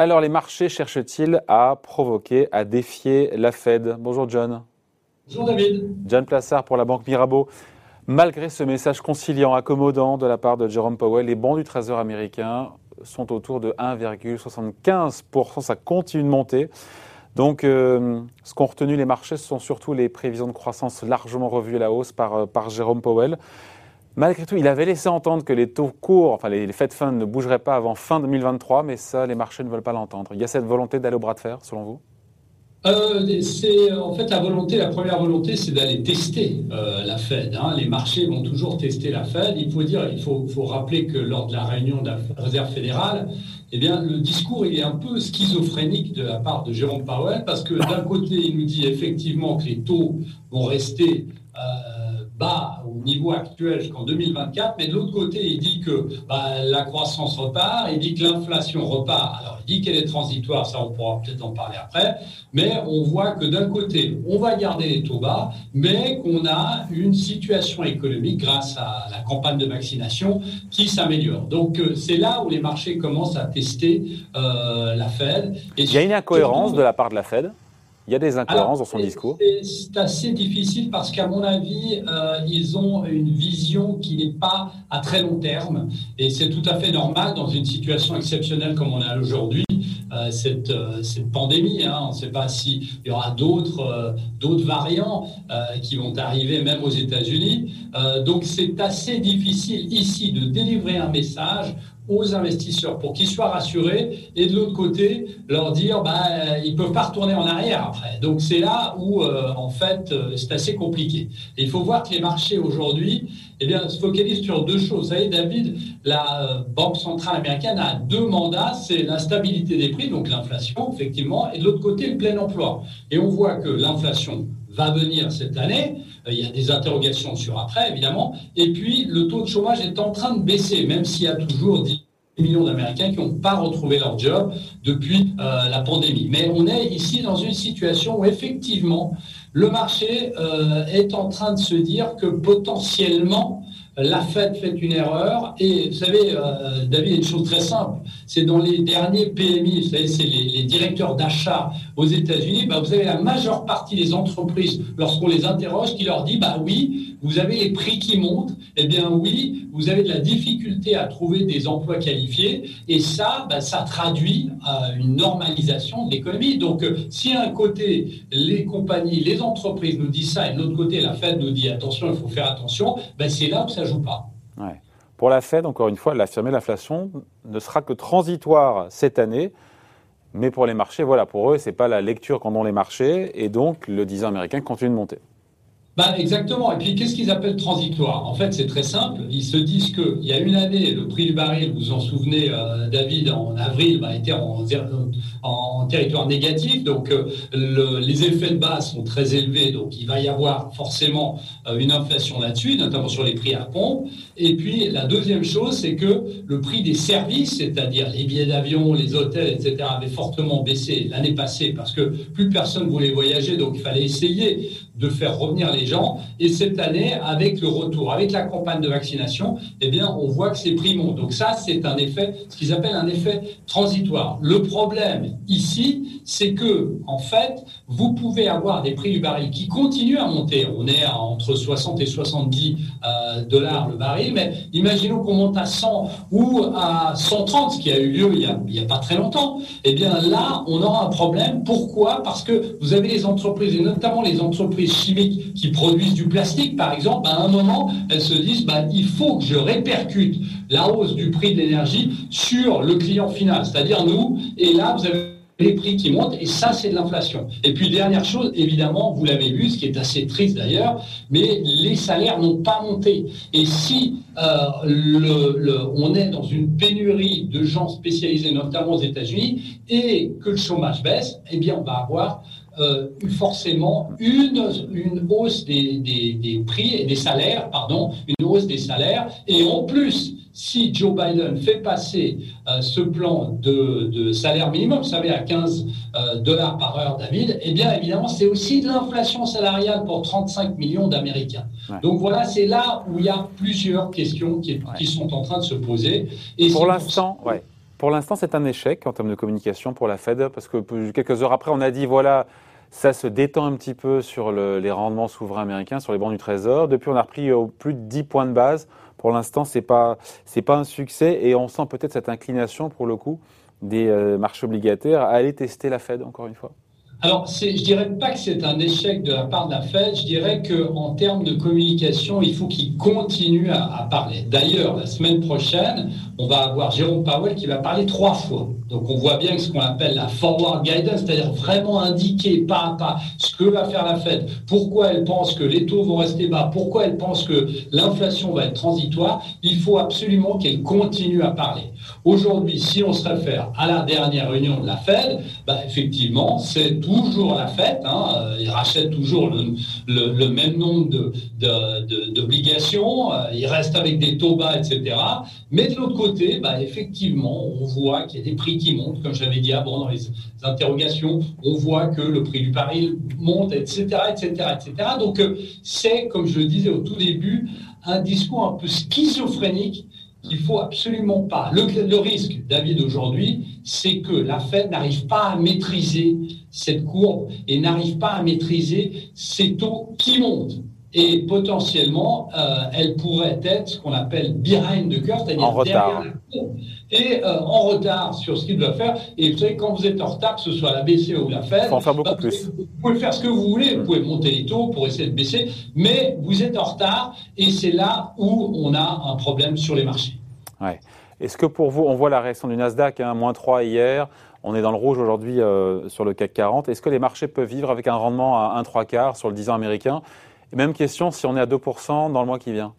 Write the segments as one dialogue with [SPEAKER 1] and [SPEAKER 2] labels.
[SPEAKER 1] Alors, les marchés cherchent-ils à provoquer, à défier la Fed? Bonjour John.
[SPEAKER 2] Bonjour David.
[SPEAKER 1] John Plassard pour la Banque Mirabeau. Malgré ce message conciliant, accommodant de la part de Jerome Powell, les bons du Trésor américain sont autour de 1,75%. Ça continue de monter. Donc, euh, ce qu'ont retenu les marchés, ce sont surtout les prévisions de croissance largement revues à la hausse par, euh, par Jérôme Powell. Malgré tout, il avait laissé entendre que les taux courts, enfin les, Fed Funds ne bougeraient pas avant fin 2023, mais ça, les marchés ne veulent pas l'entendre. Il y a cette volonté d'aller au bras de fer, selon vous?
[SPEAKER 2] Euh, en fait la première volonté, c'est d'aller tester euh, la Fed. Hein. Les marchés vont toujours tester la Fed. Il faut dire, il faut, rappeler que lors de la réunion de la Réserve fédérale, eh le discours est un peu schizophrénique de la part de Jérôme Powell parce que d'un côté, il nous dit effectivement que les taux vont rester euh, bas niveau actuel jusqu'en 2024, mais de l'autre côté, il dit que bah, la croissance repart, il dit que l'inflation repart. Alors, il dit qu'elle est transitoire, ça on pourra peut-être en parler après, mais on voit que d'un côté, on va garder les taux bas, mais qu'on a une situation économique grâce à la campagne de vaccination qui s'améliore. Donc, euh, c'est là où les marchés commencent à tester euh, la Fed.
[SPEAKER 1] Et il y a une incohérence de la part de la Fed il y a des incohérences dans son discours
[SPEAKER 2] C'est assez difficile parce qu'à mon avis, euh, ils ont une vision qui n'est pas à très long terme. Et c'est tout à fait normal dans une situation exceptionnelle comme on a aujourd'hui. Euh, cette, euh, cette, pandémie. Hein. On ne sait pas s'il y aura d'autres d'autres variants qui vont arriver même aux États-Unis. donc c'est assez difficile ici de délivrer un message aux investisseurs pour qu'ils soient rassurés et de l'autre côté leur dire bah, ils ne peuvent pas retourner en arrière après. Donc c'est là où euh, en fait euh, c'est assez compliqué. Il faut voir que les marchés aujourd'hui eh bien, se focalisent sur deux choses. Vous savez David, la euh, Banque centrale américaine a deux mandats, c'est la stabilité des prix, donc l'inflation effectivement, et de l'autre côté le plein emploi. Et on voit que l'inflation va venir cette année. Euh, il y a des interrogations sur après, évidemment. Et puis, le taux de chômage est en train de baisser, même s'il y a toujours 10 millions d'Américains qui n'ont pas retrouvé leur job depuis euh, la pandémie. Mais on est ici dans une situation où, effectivement, le marché euh, est en train de se dire que potentiellement, la Fed fait une erreur. Et vous savez, euh, David, une chose très simple. C'est dans les derniers PMI, vous savez, c'est les, directeurs d'achat aux États-Unis, bah, vous avez la majeure partie des entreprises, lorsqu'on les interroge, qui leur dit, bah oui, vous avez les prix qui montent. Eh bien oui, vous avez de la difficulté à trouver des emplois qualifiés. Et ça, bah, ça traduit euh, une normalisation de l'économie. Donc, euh, si à un côté, les compagnies, les entreprises nous disent ça, et de l'autre côté, la Fed nous dit, attention, il faut faire attention, bah, c'est là où ça
[SPEAKER 1] Pour la Fed, encore une fois, l'affirmer, l'inflation ne sera que transitoire cette année. Mais pour les marchés, voilà, pour eux, ce n'est pas la lecture qu'en ont les marchés. Et donc, le 10 ans américain continue de monter.
[SPEAKER 2] Bah, exactement. Et puis, qu'est-ce qu'ils appellent transitoire? En fait, c'est très simple. Ils se disent qu'il y a une année, le prix du baril, vous vous en souvenez, euh, David, en avril, bah, était en, territoire négatif. Donc, euh, les effets de base sont très élevés. Donc, il va y avoir forcément euh, une inflation là-dessus, notamment sur les prix à pompe. Et puis, la deuxième chose, c'est que le prix des services, c'est-à-dire les billets d'avion, les hôtels, etc., avait fortement baissé l'année passée parce que plus personne voulait voyager. Donc, il fallait essayer de faire revenir les gens. Et cette année, avec le retour, avec la campagne de vaccination, eh bien, on voit que ces prix montent. Donc ça, c'est un effet, ce qu'ils appellent un effet transitoire. Le problème ici, c'est que, en fait, vous pouvez avoir des prix du baril qui continuent à monter. On est à entre 60 et 70 euh, dollars le baril, mais imaginons qu'on monte à 100 ou à 130, ce qui a eu lieu il n'y a, a, pas très longtemps. Eh bien, là, on aura un problème. Pourquoi? Parce que vous avez les entreprises, et notamment les entreprises chimiques qui produisent du plastique, par exemple, à un moment, elles se disent, bah, il faut que je répercute la hausse du prix de l'énergie sur le client final, c'est-à-dire nous. Et là, vous avez les prix qui montent, et ça, c'est de l'inflation. Et puis, dernière chose, évidemment, vous l'avez vu, ce qui est assez triste d'ailleurs, mais les salaires n'ont pas monté. Et si euh, on est dans une pénurie de gens spécialisés, notamment aux États-Unis, et que le chômage baisse, eh bien, on va avoir euh, forcément une, une hausse des, des, prix et des salaires, pardon, une hausse des salaires. Et en plus, si Joe Biden fait passer euh, ce plan de, de, salaire minimum, vous savez, à 15 euh, dollars par heure, David, eh bien, évidemment, c'est aussi de l'inflation salariale pour 35 millions d'Américains. Donc voilà, c'est là où il y a plusieurs questions qui, qui, sont en train de se poser.
[SPEAKER 1] Et pour l'instant, ouais. Pour l'instant, c'est un échec en termes de communication pour la Fed, parce que quelques heures après, on a dit voilà, ça se détend un petit peu sur les rendements souverains américains, sur les bancs du Trésor. Depuis, on a repris au plus de 10 points de base. Pour l'instant, c'est pas pas un succès et on sent peut-être cette inclination pour le coup des euh, marchés obligataires à aller tester la Fed encore une fois.
[SPEAKER 2] Alors, je dirais pas que c'est un échec de la part de la Fed. Je dirais qu'en termes de communication, il faut qu'il continue à, à parler. D'ailleurs, la semaine prochaine, on va avoir Jérôme Powell qui va parler trois fois. Donc on voit bien ce qu'on appelle la forward guidance, c'est-à-dire vraiment indiquer pas à pas que va faire la Fed, pourquoi elle pense que les taux vont rester bas, pourquoi elle pense que l'inflation va être transitoire? Il faut absolument qu'elle continue à parler. Aujourd'hui, si on se réfère à la dernière réunion de la Fed, bah, effectivement, c'est toujours la Fed. Hein, ils rachètent toujours le, même nombre d'obligations, de, ils restent avec des taux bas, etc. Mais de l'autre côté, bah, effectivement, on voit qu'il y a des prix qui montent, comme j'avais dit avant dans les interrogations, on voit que le prix du baril monte, etc., etc., etc. Donc euh, c'est, comme je le disais au tout début, un discours un peu schizophrénique qu'il faut absolument pas. Le, le risque, David, aujourd'hui, c'est que la Fed n'arrive pas à maîtriser cette courbe et n'arrive pas à maîtriser ces taux qui montent et potentiellement, euh, elle pourrait être ce qu'on appelle behind the curve,
[SPEAKER 1] c'est-à-dire derrière la
[SPEAKER 2] courbe, et euh, en retard sur ce qu'il doit faire. Et vous savez, quand vous êtes en retard, que ce soit la BCE ou la Fed,
[SPEAKER 1] en faire beaucoup bah, plus.
[SPEAKER 2] Vous, pouvez faire ce que vous voulez, vous pouvez monter les taux pour essayer de baisser, mais vous êtes en retard, et c'est là où on a un problème sur les marchés.
[SPEAKER 1] Ouais. Est-ce que pour vous, on voit la réaction du Nasdaq, hein, moins 3 hier, on est dans le rouge aujourd'hui euh, sur le CAC 40. Est-ce que les marchés peuvent vivre avec un rendement à 1 3 quarts sur le 10 ans américain? Même question si on est à 2% dans le mois qui vient.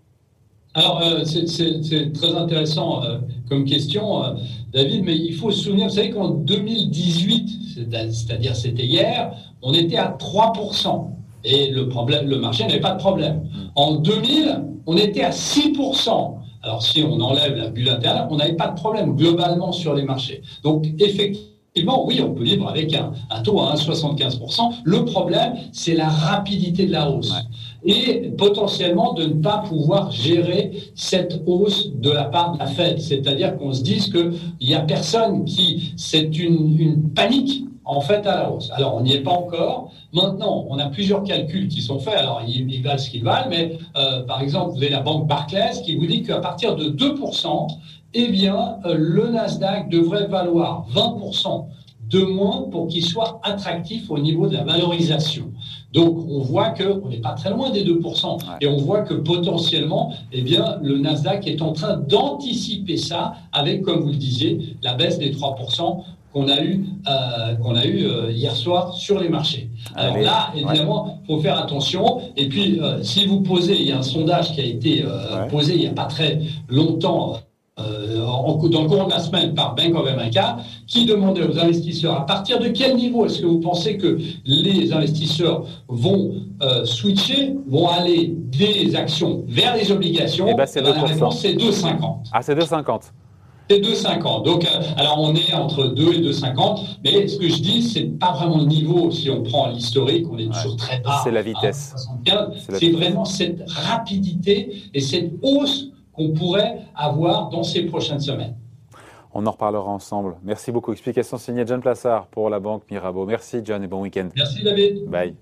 [SPEAKER 2] Alors, euh, c'est très intéressant euh, comme question, euh, David, mais il faut se souvenir, vous savez qu'en 2018, c'est-à-dire c'était hier, on était à 3%. Et le, problème, le marché n'avait pas de problème. En 2000, on était à 6%. Alors, si on enlève la bulle interne, on n'avait pas de problème globalement sur les marchés. Donc, effectivement, Effectivement, oui, on peut vivre avec un, taux à 1,75%. Le problème, c'est la rapidité de la hausse. Et potentiellement de ne pas pouvoir gérer cette hausse de la part de la Fed. C'est-à-dire qu'on se dise qu'il n'y a personne qui... C'est une, panique en fait à la hausse. Alors, on n'y est pas encore. Maintenant, on a plusieurs calculs qui sont faits. Alors, ils, valent ce qu'ils valent, mais euh, par exemple, vous avez la banque Barclays qui vous dit qu'à partir de 2%, eh bien, euh, le Nasdaq devrait valoir 20% de moins pour qu'il soit attractif au niveau de la valorisation. Donc, on voit qu'on n'est pas très loin des 2%. Et on voit que potentiellement, eh bien, le Nasdaq est en train d'anticiper ça avec, comme vous le disiez, la baisse des 3% qu'on a eu, euh, qu'on a eu euh, hier soir sur les marchés. Alors là, évidemment, il faut faire attention. Et puis, si vous posez, il y a un sondage qui a été posé il n'y a pas très longtemps euh, dans le cours de la semaine par Bank of America, qui demandait aux investisseurs à partir de quel niveau est-ce que vous pensez que les investisseurs vont euh, switcher, vont aller des actions vers les obligations?
[SPEAKER 1] Eh ben, c'est La réponse,
[SPEAKER 2] c'est 2,50.
[SPEAKER 1] Ah, c'est 2,50.
[SPEAKER 2] C'est 2,50. Donc, euh, alors on est entre 2 et 2,50. Mais ce que je dis, c'est pas vraiment le niveau. Si on prend l'historique, on est toujours très bas.
[SPEAKER 1] C'est la vitesse.
[SPEAKER 2] C'est vraiment cette rapidité et cette hausse qu'on pourrait avoir dans ces prochaines semaines.
[SPEAKER 1] On en reparlera ensemble. Merci beaucoup. Explication signée John Plassard pour la Banque Mirabeau. Merci John et bon week-end.
[SPEAKER 2] Merci David.
[SPEAKER 1] Bye.